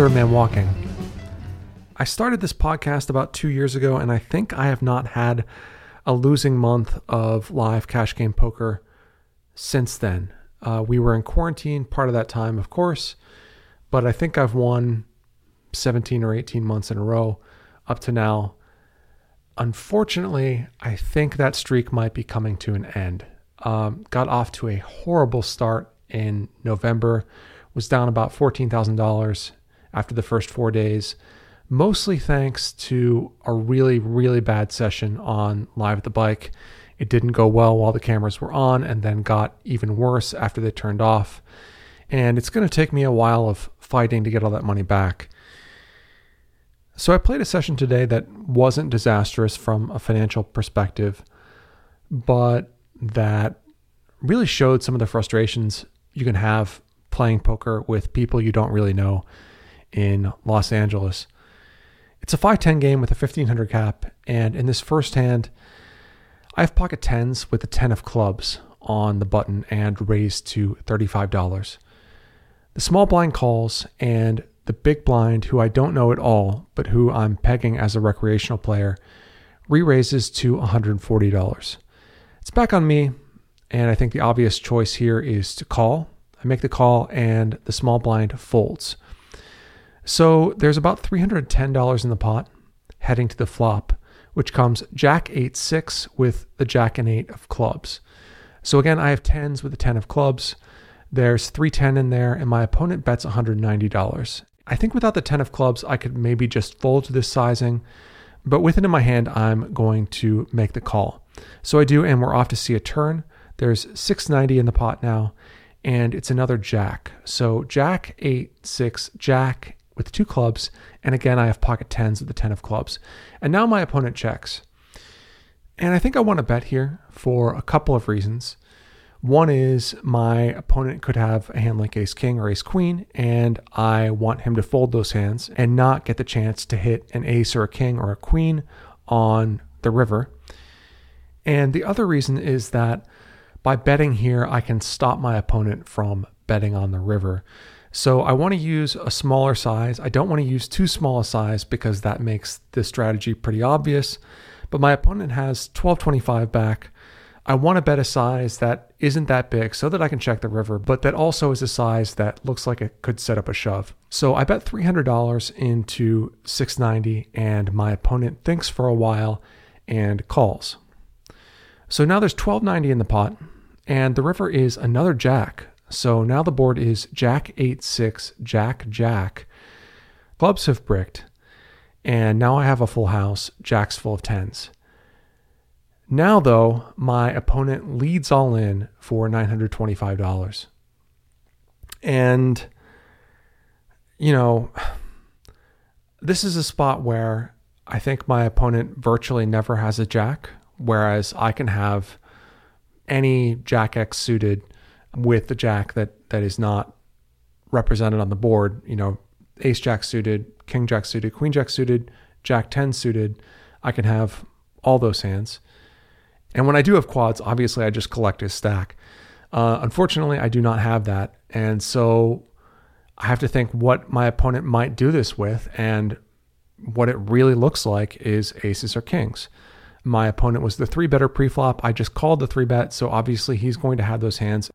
Third Man Walking. I started this podcast about two years ago, and I think I have not had a losing month of live cash game poker since then. Uh, we were in quarantine part of that time, of course, but I think I've won 17 or 18 months in a row up to now. Unfortunately, I think that streak might be coming to an end. Um, got off to a horrible start in November, was down about $14,000 after the first four days, mostly thanks to a really, really bad session on Live at the Bike. It didn't go well while the cameras were on and then got even worse after they turned off. And it's going to take me a while of fighting to get all that money back. So I played a session today that wasn't disastrous from a financial perspective, but that really showed some of the frustrations you can have playing poker with people you don't really know in Los Angeles. It's a 5-10 game with a 1500 cap, and in this first hand, I have pocket tens with a 10 of clubs on the button and raised to $35. The small blind calls, and the big blind, who I don't know at all, but who I'm pegging as a recreational player, re raises to $140. It's back on me, and I think the obvious choice here is to call. I make the call, and the small blind folds. So there's about $310 in the pot heading to the flop, which comes Jack 8 6 with the Jack and 8 of clubs. So again, I have 10s with the 10 of clubs. There's 310 in there, and my opponent bets $190. I think without the 10 of clubs, I could maybe just fold to this sizing, but with it in my hand, I'm going to make the call. So I do, and we're off to see a turn. There's 690 in the pot now, and it's another jack. So jack, 8, 6, jack, with two clubs. And again, I have pocket tens with the 10 of clubs. And now my opponent checks. And I think I want to bet here for a couple of reasons. One is my opponent could have a hand like ace king or ace queen, and I want him to fold those hands and not get the chance to hit an ace or a king or a queen on the river. And the other reason is that by betting here, I can stop my opponent from betting on the river. So I want to use a smaller size. I don't want to use too small a size because that makes the strategy pretty obvious. But my opponent has 1225 back. I want to bet a size that isn't that big so that I can check the river, but that also is a size that looks like it could set up a shove. So I bet $300 into 690 and my opponent thinks for a while and calls. So now there's 1290 in the pot and the river is another jack. So now the board is Jack 8 6, Jack Jack. Clubs have bricked. And now I have a full house, Jacks full of tens. Now, though, my opponent leads all in for $925. And, you know, this is a spot where I think my opponent virtually never has a jack, whereas I can have any jack X suited with the jack that that is not represented on the board, you know, ace jack suited, king jack suited, queen jack suited, jack 10 suited, I can have all those hands. And when I do have quads, obviously I just collect his stack. Uh, unfortunately, I do not have that. And so I have to think what my opponent might do this with. And what it really looks like is aces or kings. My opponent was the three better preflop. I just called the three bet. So obviously he's going to have those hands.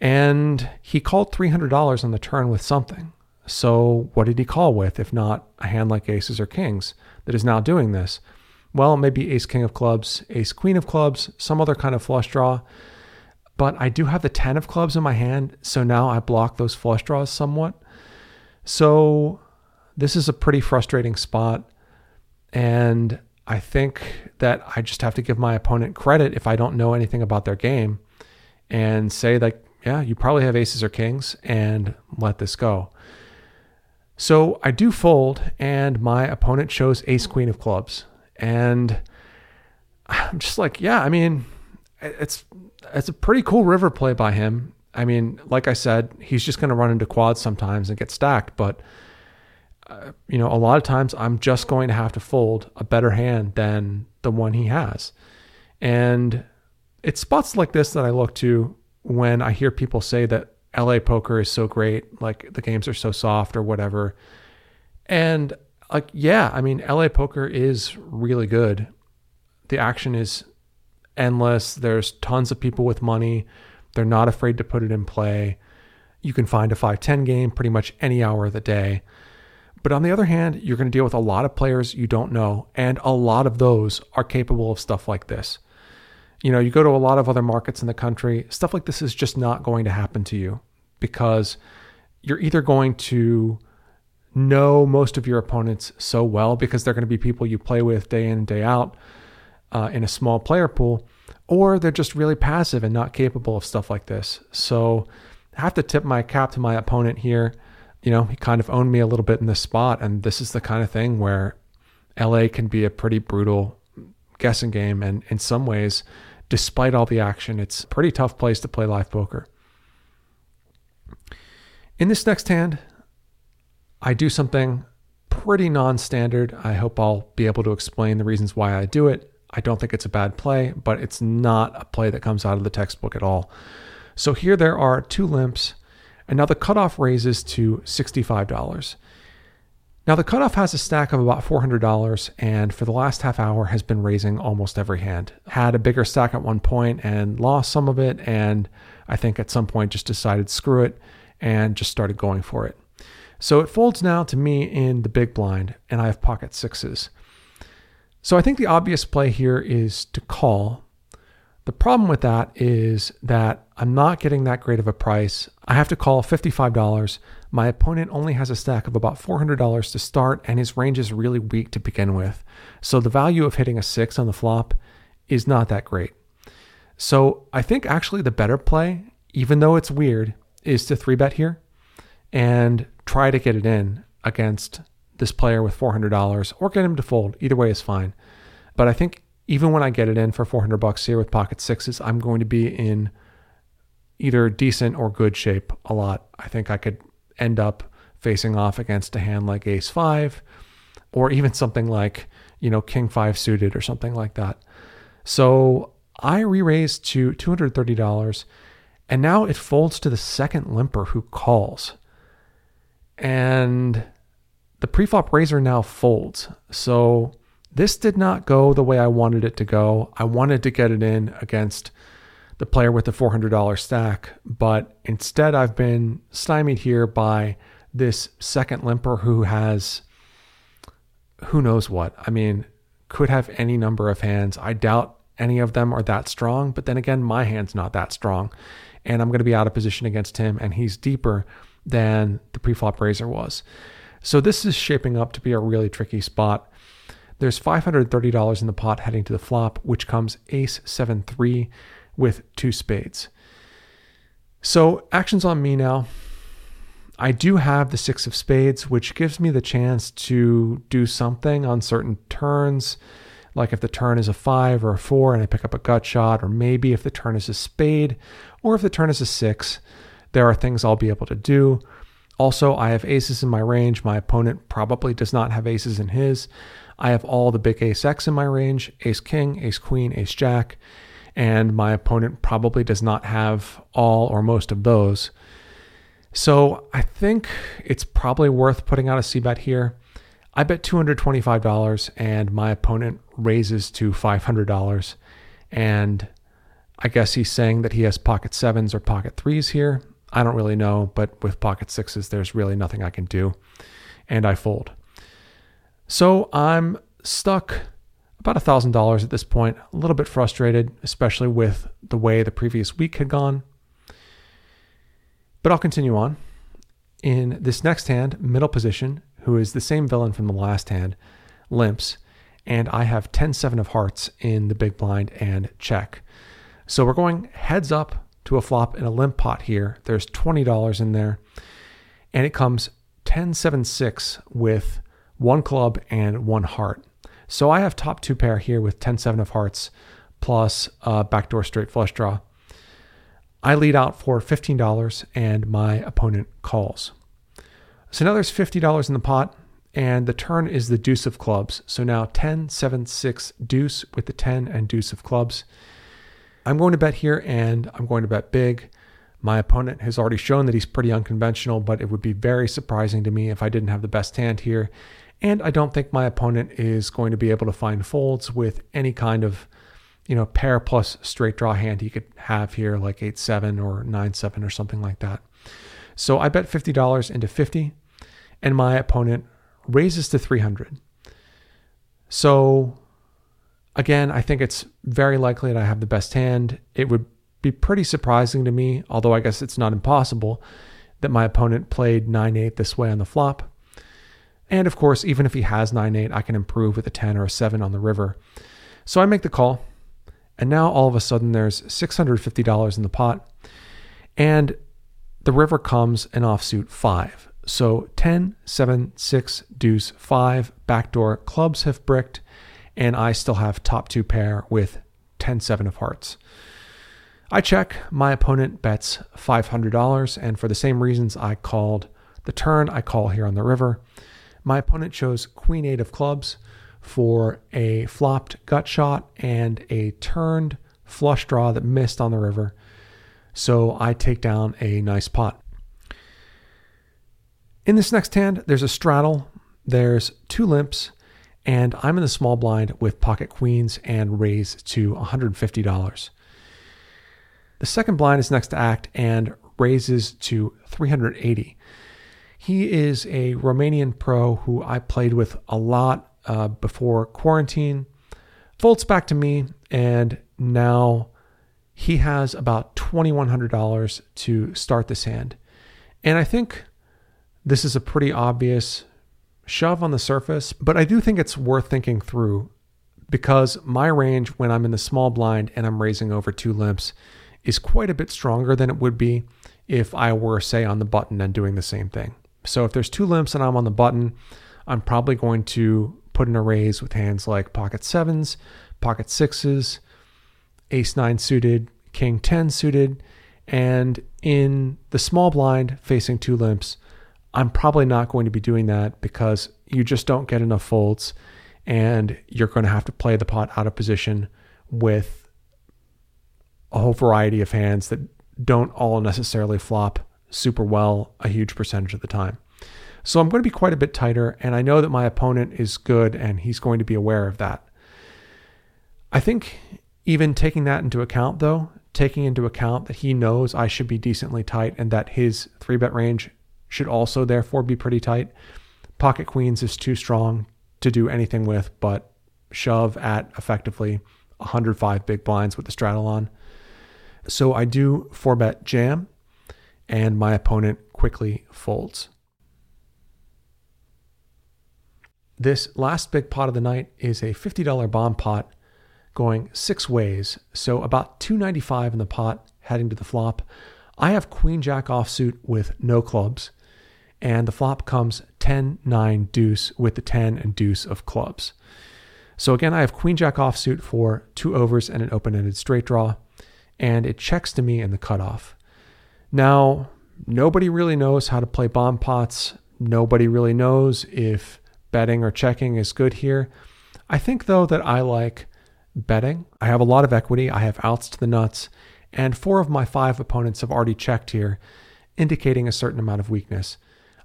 And he called $300 on the turn with something. So, what did he call with, if not a hand like aces or kings that is now doing this? Well, maybe ace king of clubs, ace queen of clubs, some other kind of flush draw. But I do have the 10 of clubs in my hand, so now I block those flush draws somewhat. So, this is a pretty frustrating spot. And I think that I just have to give my opponent credit if I don't know anything about their game and say, like, yeah, you probably have aces or kings and let this go. So I do fold, and my opponent shows ace queen of clubs. And I'm just like, yeah, I mean, it's it's a pretty cool river play by him. I mean, like I said, he's just going to run into quads sometimes and get stacked, but you know, a lot of times I'm just going to have to fold a better hand than the one he has. And it's spots like this that I look to when I hear people say that LA poker is so great, like the games are so soft or whatever. And like yeah, I mean LA poker is really good. The action is endless. There's tons of people with money. They're not afraid to put it in play. You can find a 510 game pretty much any hour of the day. But on the other hand, you're going to deal with a lot of players you don't know, and a lot of those are capable of stuff like this. You know, you go to a lot of other markets in the country, stuff like this is just not going to happen to you because you're either going to know most of your opponents so well because they're going to be people you play with day in and day out uh, in a small player pool, or they're just really passive and not capable of stuff like this. So I have to tip my cap to my opponent here. You know, he kind of owned me a little bit in this spot, and this is the kind of thing where LA can be a pretty brutal guessing game, and in some ways, despite all the action, it's a pretty tough place to play live poker. In this next hand, I do something pretty non standard. I hope I'll be able to explain the reasons why I do it. I don't think it's a bad play, but it's not a play that comes out of the textbook at all. So here there are two limps, and now the cutoff raises to $65. Now the cutoff has a stack of about $400, and for the last half hour has been raising almost every hand. Had a bigger stack at one point and lost some of it, and I think at some point just decided screw it and just started going for it. So it folds now to me in the big blind, and I have pocket sixes. So I think the obvious play here is to call. The problem with that is that I'm not getting that great of a price. I have to call $55. My opponent only has a stack of about $400 to start, and his range is really weak to begin with. So the value of hitting a six on the flop is not that great. So I think actually the better play, even though it's weird, is to three bet here and try to get it in against this player with $400 or get him to fold. Either way is fine. But I think even when I get it in for 400 bucks here with pocket sixes, I'm going to be in either decent or good shape a lot. I think I could end up facing off against a hand like ace five or even something like, you know, king five suited or something like that. So I re raised to $230 and now it folds to the second limper who calls. And the preflop raiser now folds. So this did not go the way I wanted it to go. I wanted to get it in against the player with the $400 stack, but instead I've been stymied here by this second limper who has who knows what. I mean, could have any number of hands. I doubt any of them are that strong, but then again, my hand's not that strong. And I'm going to be out of position against him, and he's deeper than the preflop raiser was. So this is shaping up to be a really tricky spot. There's $530 in the pot heading to the flop, which comes ace 7 3 with two spades. So action's on me now. I do have the six of spades, which gives me the chance to do something on certain turns. Like if the turn is a five or a four and I pick up a gut shot, or maybe if the turn is a spade, or if the turn is a six, there are things I'll be able to do. Also, I have aces in my range. My opponent probably does not have aces in his. I have all the big ace X in my range ace king, ace queen, ace jack. And my opponent probably does not have all or most of those. So I think it's probably worth putting out a C bet here. I bet $225 and my opponent raises to $500. And I guess he's saying that he has pocket sevens or pocket threes here. I don't really know, but with pocket sixes, there's really nothing I can do. And I fold. So I'm stuck about $1,000 at this point, a little bit frustrated, especially with the way the previous week had gone. But I'll continue on. In this next hand, middle position, who is the same villain from the last hand, limps, and I have 10 7 of hearts in the big blind and check. So we're going heads up to a flop in a limp pot here. There's $20 in there, and it comes 10 7 6 with one club and one heart. So I have top two pair here with 10 7 of hearts plus backdoor straight flush draw. I lead out for $15 and my opponent calls. So now there's $50 in the pot and the turn is the deuce of clubs. So now 10, 7, 6, deuce with the 10 and deuce of clubs. I'm going to bet here and I'm going to bet big. My opponent has already shown that he's pretty unconventional, but it would be very surprising to me if I didn't have the best hand here. And I don't think my opponent is going to be able to find folds with any kind of, you know, pair plus straight draw hand he could have here, like 8 7 or 9 7 or something like that. So I bet $50 into 50, and my opponent raises to 300. So again, I think it's very likely that I have the best hand. It would be pretty surprising to me, although I guess it's not impossible, that my opponent played 9 8 this way on the flop. And of course, even if he has 9 8, I can improve with a 10 or a 7 on the river. So I make the call, and now all of a sudden there's $650 in the pot, and the river comes an offsuit 5. So 10, 7, 6, deuce, 5, backdoor, clubs have bricked, and I still have top two pair with 10, 7 of hearts. I check, my opponent bets $500, and for the same reasons I called the turn, I call here on the river. My opponent chose Queen 8 of clubs for a flopped gut shot and a turned flush draw that missed on the river. So I take down a nice pot. In this next hand, there's a straddle, there's two limps, and I'm in the small blind with pocket queens and raise to $150. The second blind is next to act and raises to 380. He is a Romanian pro who I played with a lot uh, before quarantine. Folds back to me, and now he has about $2,100 to start this hand. And I think this is a pretty obvious shove on the surface, but I do think it's worth thinking through because my range when I'm in the small blind and I'm raising over two limps is quite a bit stronger than it would be if I were, say, on the button and doing the same thing. So if there's two limps and I'm on the button, I'm probably going to put in a raise with hands like pocket sevens, pocket sixes, ace nine suited, king 10 suited. And in the small blind facing two limps, I'm probably not going to be doing that because you just don't get enough folds and you're going to have to play the pot out of position with a whole variety of hands that don't all necessarily flop super well a huge percentage of the time. So I'm going to be quite a bit tighter, and I know that my opponent is good and he's going to be aware of that. I think even taking that into account, though, taking into account that he knows I should be decently tight and that his three bet range should also therefore be pretty tight, pocket queens is too strong to do anything with but shove at effectively 105 big blinds with the straddle on. So I do four bet jam, and my opponent quickly folds. This last big pot of the night is a $50 bomb pot going six ways, so about 295 in the pot heading to the flop. I have queen jack offsuit with no clubs, and the flop comes 10 9 deuce with the 10 and deuce of clubs. So again, I have queen jack offsuit for two overs and an open ended straight draw and it checks to me in the cutoff. Now, nobody really knows how to play bomb pots. Nobody really knows if betting or checking is good here. I think, though, that I like betting. I have a lot of equity. I have outs to the nuts, and four of my five opponents have already checked here, indicating a certain amount of weakness.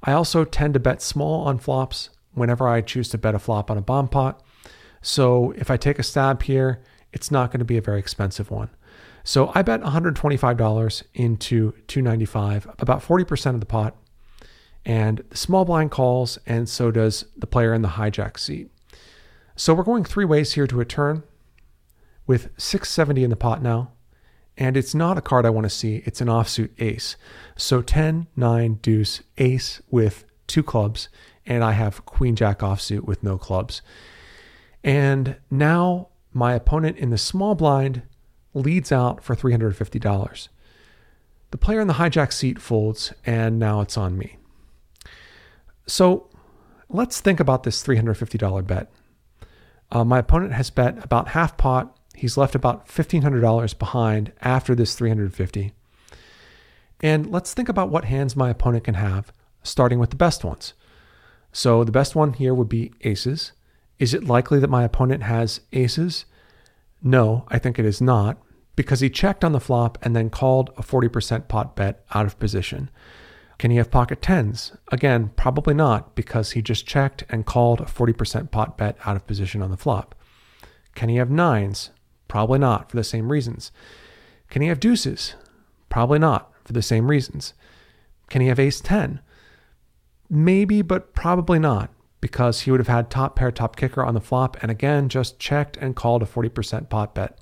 I also tend to bet small on flops whenever I choose to bet a flop on a bomb pot. So if I take a stab here, it's not going to be a very expensive one. So I bet $125 into 295, about 40% of the pot. And the small blind calls, and so does the player in the hijack seat. So we're going three ways here to a turn with 670 in the pot now. And it's not a card I want to see, it's an offsuit ace. So 10, 9, deuce, ace with two clubs, and I have queen jack offsuit with no clubs. And now my opponent in the small blind leads out for $350. The player in the hijack seat folds, and now it's on me. So let's think about this $350 bet. Uh, my opponent has bet about half pot. He's left about $1,500 behind after this 350. And let's think about what hands my opponent can have, starting with the best ones. So the best one here would be aces. Is it likely that my opponent has aces? No, I think it is not because he checked on the flop and then called a 40% pot bet out of position. Can he have pocket tens? Again, probably not because he just checked and called a 40% pot bet out of position on the flop. Can he have nines? Probably not for the same reasons. Can he have deuces? Probably not for the same reasons. Can he have ace 10? Maybe, but probably not because he would have had top pair, top kicker on the flop and again just checked and called a 40% pot bet.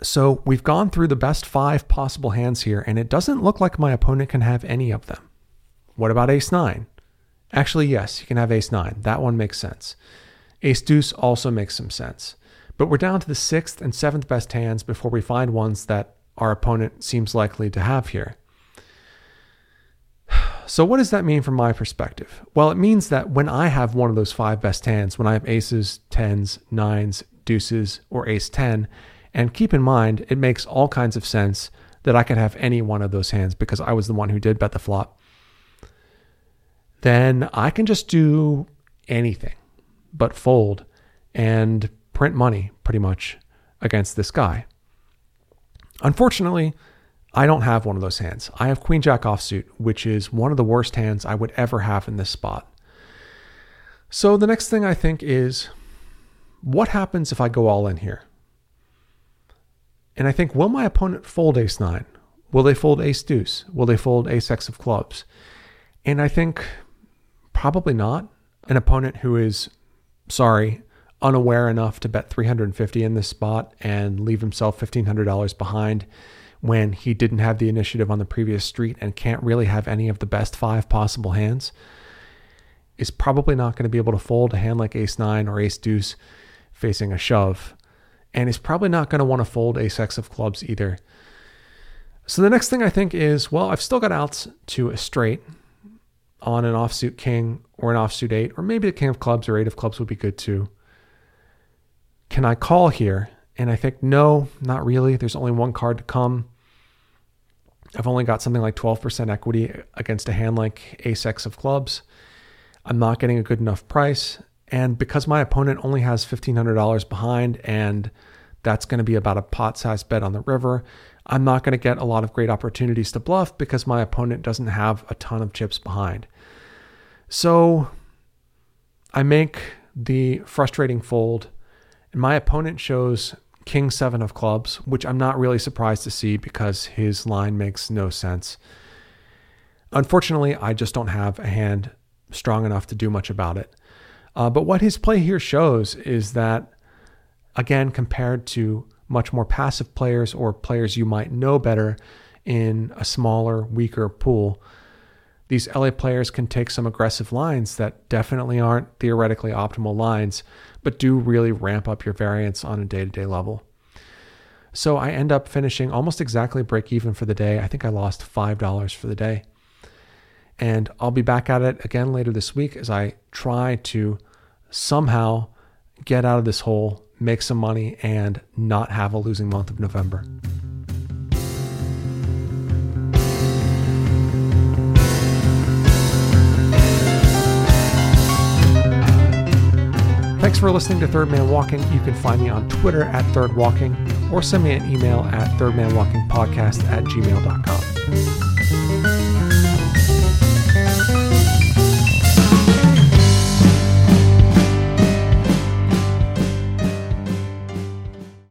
So we've gone through the best five possible hands here, and it doesn't look like my opponent can have any of them. What about ace nine? Actually, yes, he can have ace nine. That one makes sense. Ace deuce also makes some sense. But we're down to the sixth and seventh best hands before we find ones that our opponent seems likely to have here. So, what does that mean from my perspective? Well, it means that when I have one of those five best hands, when I have aces, tens, nines, deuces, or ace 10, and keep in mind, it makes all kinds of sense that I could have any one of those hands because I was the one who did bet the flop. Then I can just do anything but fold and print money pretty much against this guy. Unfortunately, I don't have one of those hands. I have Queen Jack offsuit, which is one of the worst hands I would ever have in this spot. So the next thing I think is what happens if I go all in here? And I think, will my opponent fold ace nine? Will they fold ace deuce? Will they fold ace x of clubs? And I think probably not. An opponent who is, sorry, unaware enough to bet 350 in this spot and leave himself $1,500 behind when he didn't have the initiative on the previous street and can't really have any of the best five possible hands is probably not going to be able to fold a hand like ace nine or ace deuce facing a shove and is probably not going to want to fold ace x of clubs either. So the next thing I think is, well, I've still got outs to a straight on an offsuit king or an offsuit eight, or maybe the king of clubs or eight of clubs would be good too. Can I call here? And I think, no, not really. There's only one card to come. I've only got something like 12% equity against a hand like ace x of clubs. I'm not getting a good enough price. And because my opponent only has $1,500 behind, and that's going to be about a pot sized bet on the river, I'm not going to get a lot of great opportunities to bluff because my opponent doesn't have a ton of chips behind. So I make the frustrating fold, and my opponent shows king seven of clubs, which I'm not really surprised to see because his line makes no sense. Unfortunately, I just don't have a hand strong enough to do much about it. Uh, but what his play here shows is that, again, compared to much more passive players or players you might know better in a smaller, weaker pool, these LA players can take some aggressive lines that definitely aren't theoretically optimal lines, but do really ramp up your variance on a day to day level. So I end up finishing almost exactly break even for the day. I think I lost $5 for the day. And I'll be back at it again later this week as I try to somehow get out of this hole, make some money, and not have a losing month of November. Thanks for listening to Third Man Walking. You can find me on Twitter at Third Walking or send me an email at thirdmanwalkingpodcast at gmail.com.